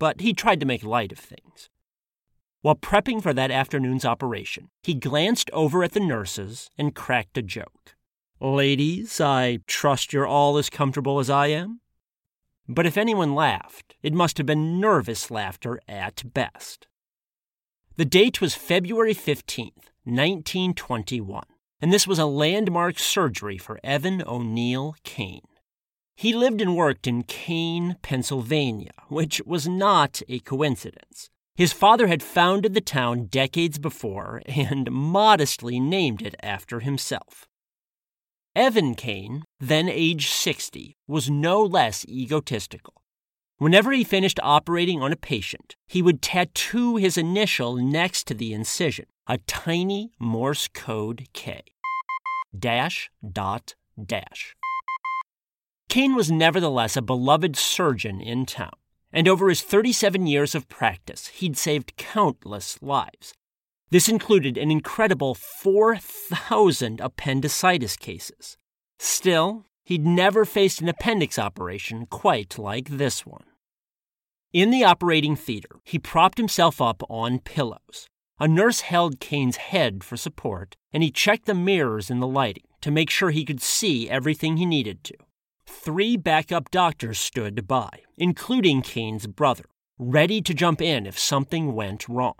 but he tried to make light of things. While prepping for that afternoon's operation, he glanced over at the nurses and cracked a joke. Ladies, I trust you're all as comfortable as I am? But if anyone laughed, it must have been nervous laughter at best. The date was February 15th, 1921, and this was a landmark surgery for Evan O'Neill Kane. He lived and worked in Kane, Pennsylvania, which was not a coincidence. His father had founded the town decades before and modestly named it after himself. Evan Kane, then age 60, was no less egotistical. Whenever he finished operating on a patient, he would tattoo his initial next to the incision, a tiny Morse code K. Dash, dot, dash. Kane was nevertheless a beloved surgeon in town, and over his 37 years of practice, he'd saved countless lives. This included an incredible 4,000 appendicitis cases. Still, he'd never faced an appendix operation quite like this one. In the operating theater, he propped himself up on pillows. A nurse held Kane's head for support, and he checked the mirrors in the lighting to make sure he could see everything he needed to. Three backup doctors stood by, including Kane's brother, ready to jump in if something went wrong.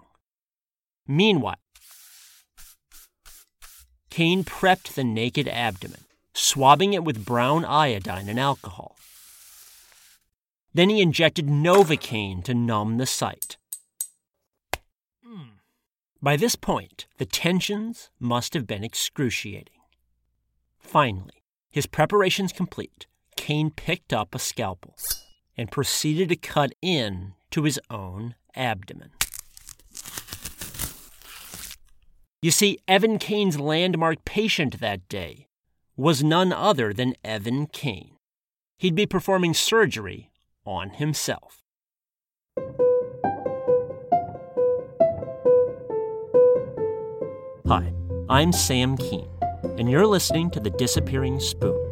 Meanwhile, Kane prepped the naked abdomen, swabbing it with brown iodine and alcohol. Then he injected Novocaine to numb the site. By this point, the tensions must have been excruciating. Finally, his preparations complete, Kane picked up a scalpel and proceeded to cut in to his own abdomen. You see, Evan Kane's landmark patient that day was none other than Evan Kane. He'd be performing surgery on himself. Hi, I'm Sam Kean, and you're listening to The Disappearing Spoon,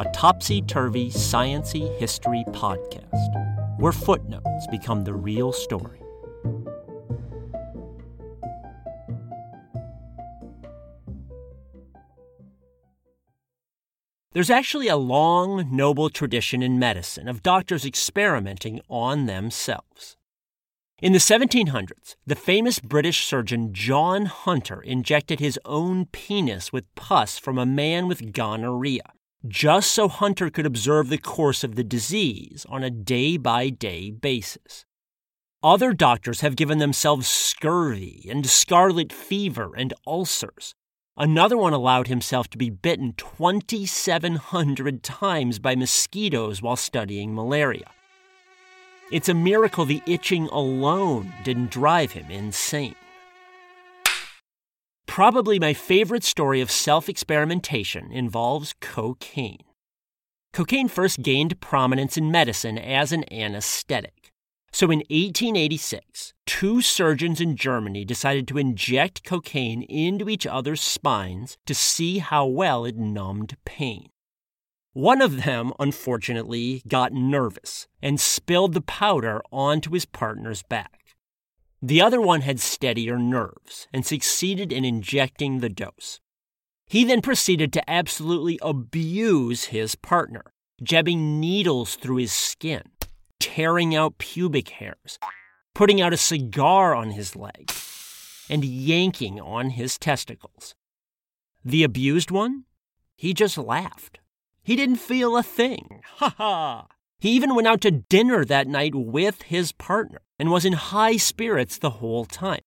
a topsy turvy, sciency history podcast where footnotes become the real story. There's actually a long, noble tradition in medicine of doctors experimenting on themselves. In the 1700s, the famous British surgeon John Hunter injected his own penis with pus from a man with gonorrhea, just so Hunter could observe the course of the disease on a day by day basis. Other doctors have given themselves scurvy and scarlet fever and ulcers, Another one allowed himself to be bitten 2,700 times by mosquitoes while studying malaria. It's a miracle the itching alone didn't drive him insane. Probably my favorite story of self experimentation involves cocaine. Cocaine first gained prominence in medicine as an anesthetic. So in 1886, two surgeons in Germany decided to inject cocaine into each other's spines to see how well it numbed pain. One of them, unfortunately, got nervous and spilled the powder onto his partner's back. The other one had steadier nerves and succeeded in injecting the dose. He then proceeded to absolutely abuse his partner, jabbing needles through his skin, tearing out pubic hairs, putting out a cigar on his leg, and yanking on his testicles. The abused one? He just laughed. He didn't feel a thing. Ha ha! He even went out to dinner that night with his partner and was in high spirits the whole time,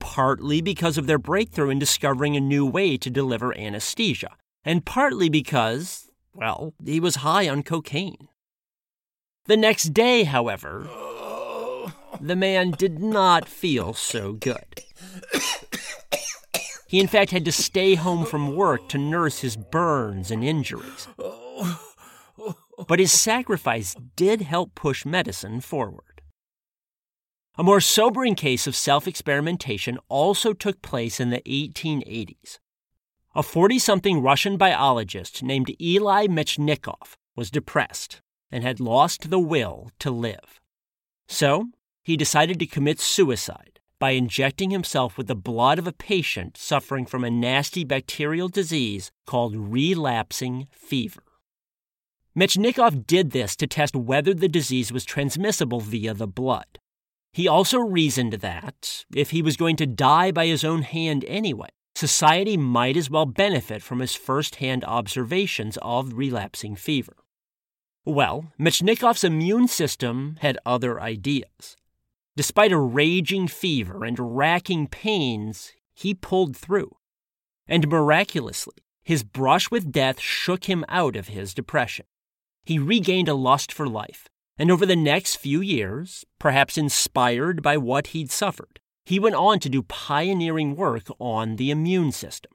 partly because of their breakthrough in discovering a new way to deliver anesthesia, and partly because, well, he was high on cocaine. The next day, however, the man did not feel so good. He, in fact, had to stay home from work to nurse his burns and injuries. But his sacrifice did help push medicine forward. A more sobering case of self experimentation also took place in the 1880s. A 40 something Russian biologist named Eli Mechnikov was depressed and had lost the will to live. So, he decided to commit suicide by injecting himself with the blood of a patient suffering from a nasty bacterial disease called relapsing fever. Mechnikov did this to test whether the disease was transmissible via the blood. He also reasoned that, if he was going to die by his own hand anyway, society might as well benefit from his first hand observations of relapsing fever. Well, Mechnikov's immune system had other ideas. Despite a raging fever and racking pains, he pulled through. And miraculously, his brush with death shook him out of his depression. He regained a lust for life, and over the next few years, perhaps inspired by what he'd suffered, he went on to do pioneering work on the immune system.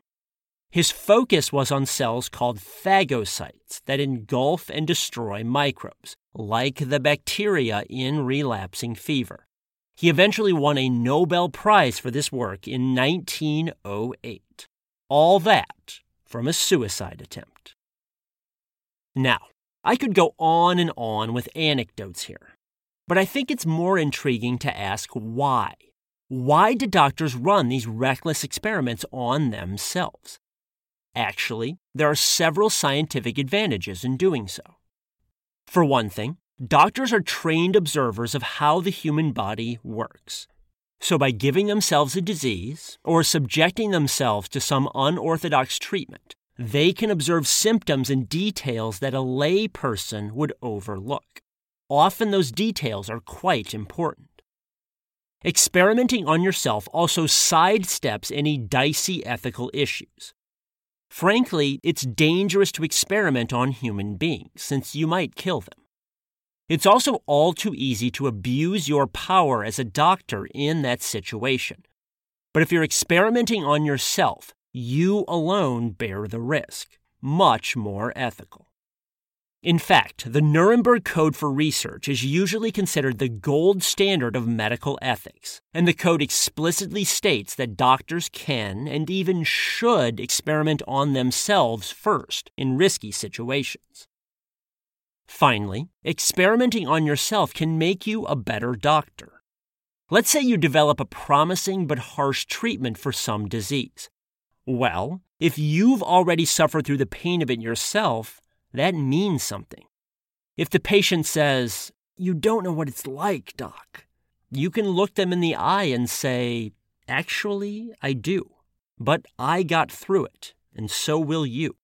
His focus was on cells called phagocytes that engulf and destroy microbes, like the bacteria in relapsing fever. He eventually won a Nobel Prize for this work in 1908. All that from a suicide attempt. Now, I could go on and on with anecdotes here, but I think it's more intriguing to ask why. Why did doctors run these reckless experiments on themselves? Actually, there are several scientific advantages in doing so. For one thing, Doctors are trained observers of how the human body works. So, by giving themselves a disease or subjecting themselves to some unorthodox treatment, they can observe symptoms and details that a lay person would overlook. Often, those details are quite important. Experimenting on yourself also sidesteps any dicey ethical issues. Frankly, it's dangerous to experiment on human beings since you might kill them. It's also all too easy to abuse your power as a doctor in that situation. But if you're experimenting on yourself, you alone bear the risk. Much more ethical. In fact, the Nuremberg Code for Research is usually considered the gold standard of medical ethics, and the code explicitly states that doctors can and even should experiment on themselves first in risky situations. Finally, experimenting on yourself can make you a better doctor. Let's say you develop a promising but harsh treatment for some disease. Well, if you've already suffered through the pain of it yourself, that means something. If the patient says, You don't know what it's like, doc, you can look them in the eye and say, Actually, I do. But I got through it, and so will you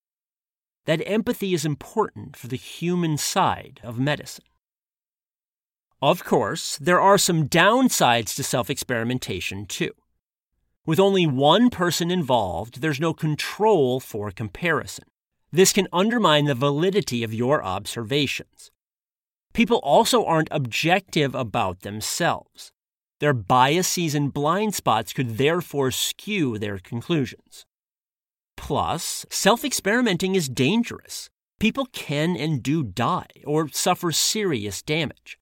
that empathy is important for the human side of medicine. Of course, there are some downsides to self experimentation, too. With only one person involved, there's no control for comparison. This can undermine the validity of your observations. People also aren't objective about themselves. Their biases and blind spots could therefore skew their conclusions. Plus, self experimenting is dangerous. People can and do die or suffer serious damage.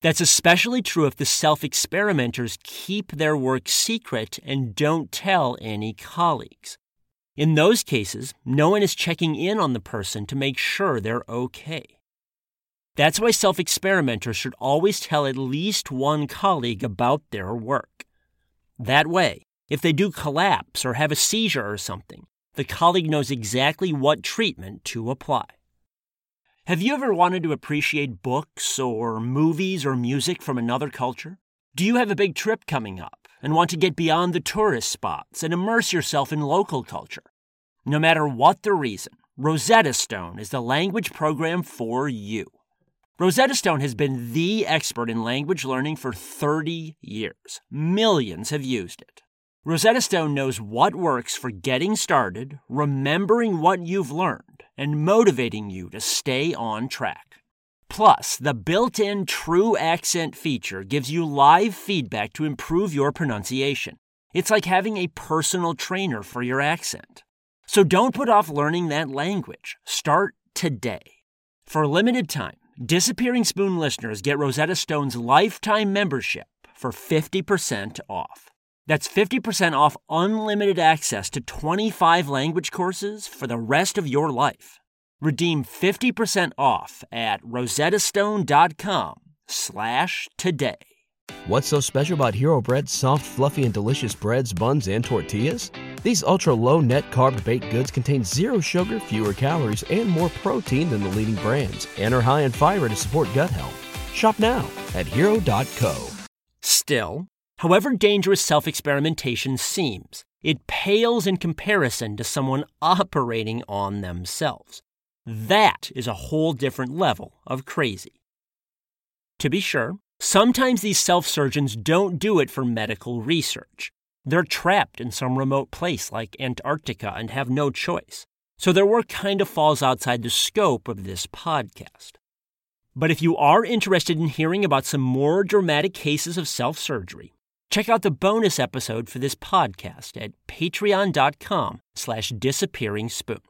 That's especially true if the self experimenters keep their work secret and don't tell any colleagues. In those cases, no one is checking in on the person to make sure they're okay. That's why self experimenters should always tell at least one colleague about their work. That way, if they do collapse or have a seizure or something, the colleague knows exactly what treatment to apply. Have you ever wanted to appreciate books or movies or music from another culture? Do you have a big trip coming up and want to get beyond the tourist spots and immerse yourself in local culture? No matter what the reason, Rosetta Stone is the language program for you. Rosetta Stone has been the expert in language learning for 30 years. Millions have used it. Rosetta Stone knows what works for getting started, remembering what you've learned, and motivating you to stay on track. Plus, the built in True Accent feature gives you live feedback to improve your pronunciation. It's like having a personal trainer for your accent. So don't put off learning that language. Start today. For a limited time, Disappearing Spoon listeners get Rosetta Stone's lifetime membership for 50% off. That's 50% off unlimited access to 25 language courses for the rest of your life. Redeem 50% off at rosettastone.com slash today. What's so special about Hero Bread's soft, fluffy, and delicious breads, buns, and tortillas? These ultra low net carb baked goods contain zero sugar, fewer calories, and more protein than the leading brands, and are high in fiber to support gut health. Shop now at hero.co. Still, however dangerous self experimentation seems, it pales in comparison to someone operating on themselves. That is a whole different level of crazy. To be sure, sometimes these self surgeons don't do it for medical research. They're trapped in some remote place like Antarctica and have no choice. So their work kind of falls outside the scope of this podcast. But if you are interested in hearing about some more dramatic cases of self surgery, check out the bonus episode for this podcast at patreon.com slash disappearing spoon.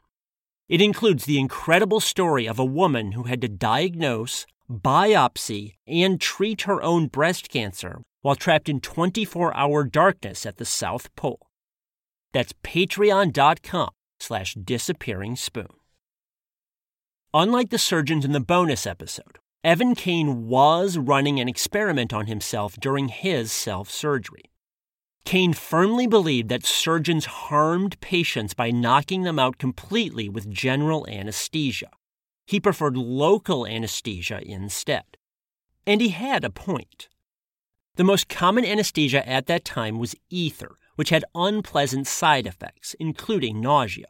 It includes the incredible story of a woman who had to diagnose, biopsy, and treat her own breast cancer while trapped in 24 hour darkness at the South Pole. That's patreon.com slash disappearing spoon. Unlike the surgeons in the bonus episode, Evan Kane was running an experiment on himself during his self surgery. Kane firmly believed that surgeons harmed patients by knocking them out completely with general anesthesia. He preferred local anesthesia instead. And he had a point. The most common anesthesia at that time was ether, which had unpleasant side effects, including nausea.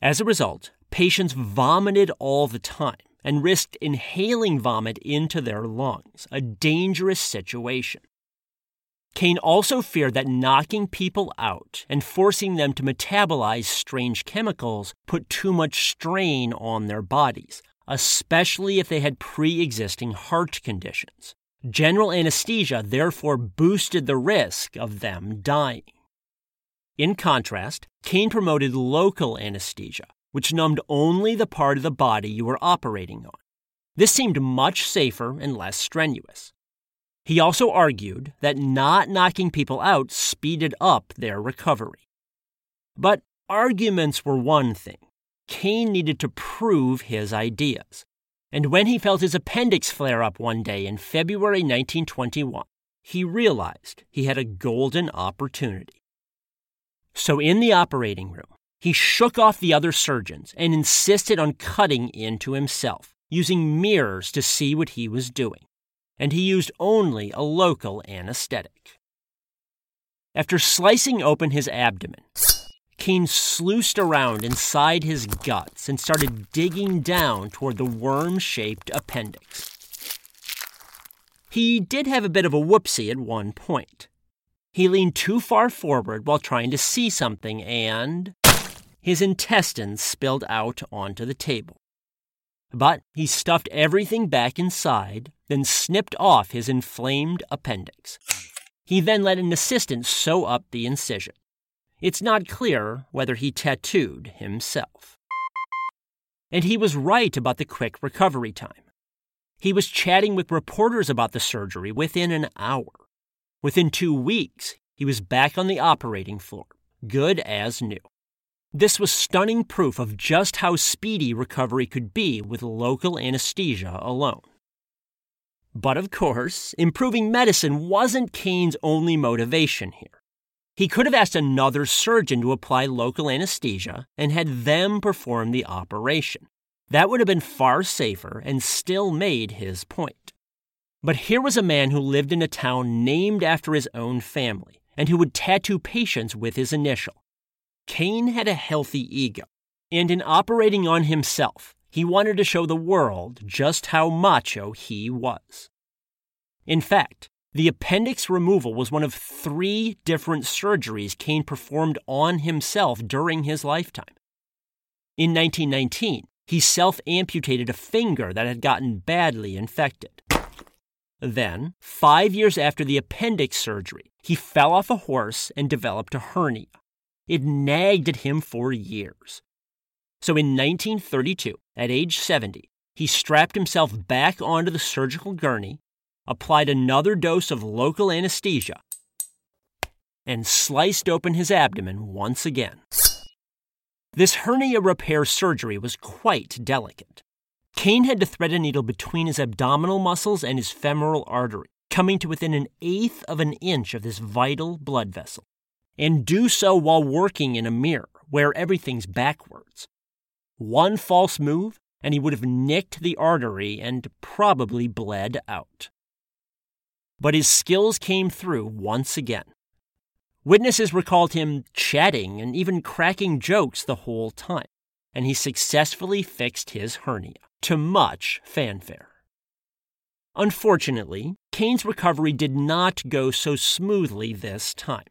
As a result, patients vomited all the time and risked inhaling vomit into their lungs, a dangerous situation. Kane also feared that knocking people out and forcing them to metabolize strange chemicals put too much strain on their bodies, especially if they had pre existing heart conditions. General anesthesia therefore boosted the risk of them dying. In contrast, Kane promoted local anesthesia, which numbed only the part of the body you were operating on. This seemed much safer and less strenuous. He also argued that not knocking people out speeded up their recovery. But arguments were one thing. Kane needed to prove his ideas. And when he felt his appendix flare up one day in February 1921, he realized he had a golden opportunity. So, in the operating room, he shook off the other surgeons and insisted on cutting into himself, using mirrors to see what he was doing and he used only a local anesthetic. After slicing open his abdomen, Kane sluiced around inside his guts and started digging down toward the worm shaped appendix. He did have a bit of a whoopsie at one point. He leaned too far forward while trying to see something, and his intestines spilled out onto the table. But he stuffed everything back inside, then snipped off his inflamed appendix. He then let an assistant sew up the incision. It's not clear whether he tattooed himself. And he was right about the quick recovery time. He was chatting with reporters about the surgery within an hour. Within two weeks, he was back on the operating floor, good as new. This was stunning proof of just how speedy recovery could be with local anesthesia alone. But of course, improving medicine wasn't Kane's only motivation here. He could have asked another surgeon to apply local anesthesia and had them perform the operation. That would have been far safer and still made his point. But here was a man who lived in a town named after his own family and who would tattoo patients with his initial. Kane had a healthy ego, and in operating on himself, he wanted to show the world just how macho he was. In fact, the appendix removal was one of three different surgeries Kane performed on himself during his lifetime. In 1919, he self amputated a finger that had gotten badly infected. Then, five years after the appendix surgery, he fell off a horse and developed a hernia. It nagged at him for years. So in 1932, at age 70, he strapped himself back onto the surgical gurney, applied another dose of local anesthesia, and sliced open his abdomen once again. This hernia repair surgery was quite delicate. Kane had to thread a needle between his abdominal muscles and his femoral artery, coming to within an eighth of an inch of this vital blood vessel, and do so while working in a mirror where everything's backwards. One false move, and he would have nicked the artery and probably bled out. But his skills came through once again. Witnesses recalled him chatting and even cracking jokes the whole time, and he successfully fixed his hernia, to much fanfare. Unfortunately, Kane's recovery did not go so smoothly this time.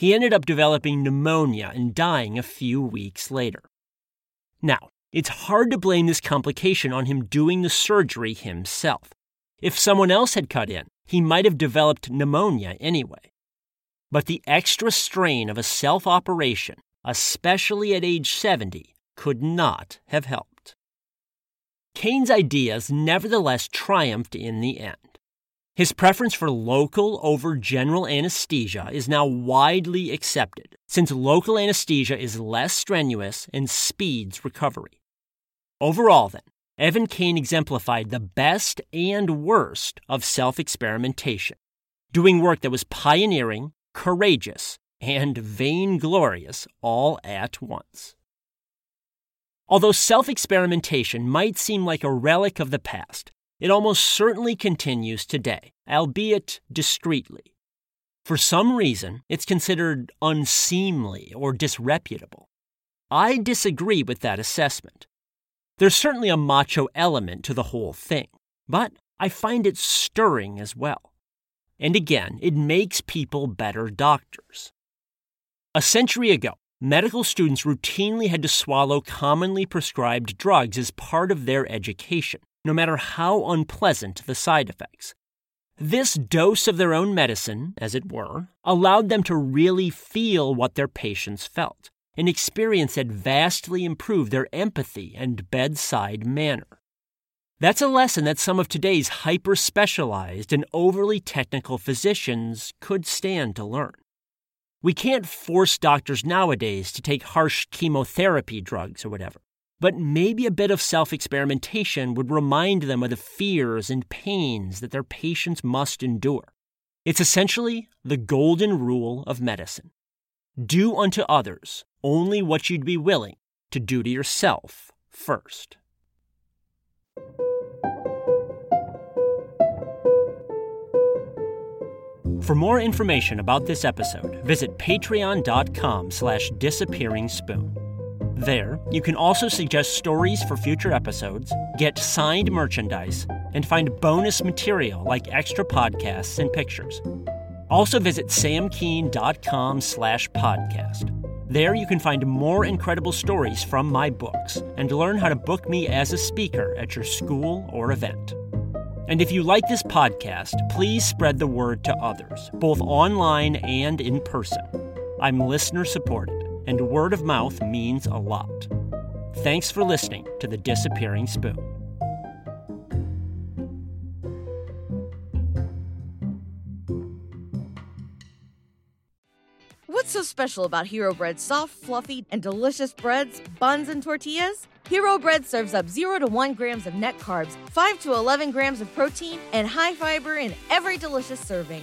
He ended up developing pneumonia and dying a few weeks later. Now, it's hard to blame this complication on him doing the surgery himself. If someone else had cut in, he might have developed pneumonia anyway. But the extra strain of a self operation, especially at age 70, could not have helped. Kane's ideas nevertheless triumphed in the end. His preference for local over general anesthesia is now widely accepted, since local anesthesia is less strenuous and speeds recovery. Overall, then, Evan Kane exemplified the best and worst of self experimentation, doing work that was pioneering, courageous, and vainglorious all at once. Although self experimentation might seem like a relic of the past, it almost certainly continues today, albeit discreetly. For some reason, it's considered unseemly or disreputable. I disagree with that assessment. There's certainly a macho element to the whole thing, but I find it stirring as well. And again, it makes people better doctors. A century ago, medical students routinely had to swallow commonly prescribed drugs as part of their education, no matter how unpleasant the side effects. This dose of their own medicine, as it were, allowed them to really feel what their patients felt, an experience that vastly improved their empathy and bedside manner. That's a lesson that some of today's hyper specialized and overly technical physicians could stand to learn. We can't force doctors nowadays to take harsh chemotherapy drugs or whatever, but maybe a bit of self experimentation would remind them of the fears and pains that their patients must endure. It's essentially the golden rule of medicine do unto others only what you'd be willing to do to yourself first. For more information about this episode, visit patreon.com slash disappearing spoon. There, you can also suggest stories for future episodes, get signed merchandise, and find bonus material like extra podcasts and pictures. Also visit samkean.com slash podcast. There you can find more incredible stories from my books and learn how to book me as a speaker at your school or event. And if you like this podcast, please spread the word to others, both online and in person. I'm listener supported, and word of mouth means a lot. Thanks for listening to The Disappearing Spoon. What's so special about Hero Bread's soft, fluffy, and delicious breads, buns, and tortillas? Hero Bread serves up 0 to 1 grams of net carbs, 5 to 11 grams of protein, and high fiber in every delicious serving.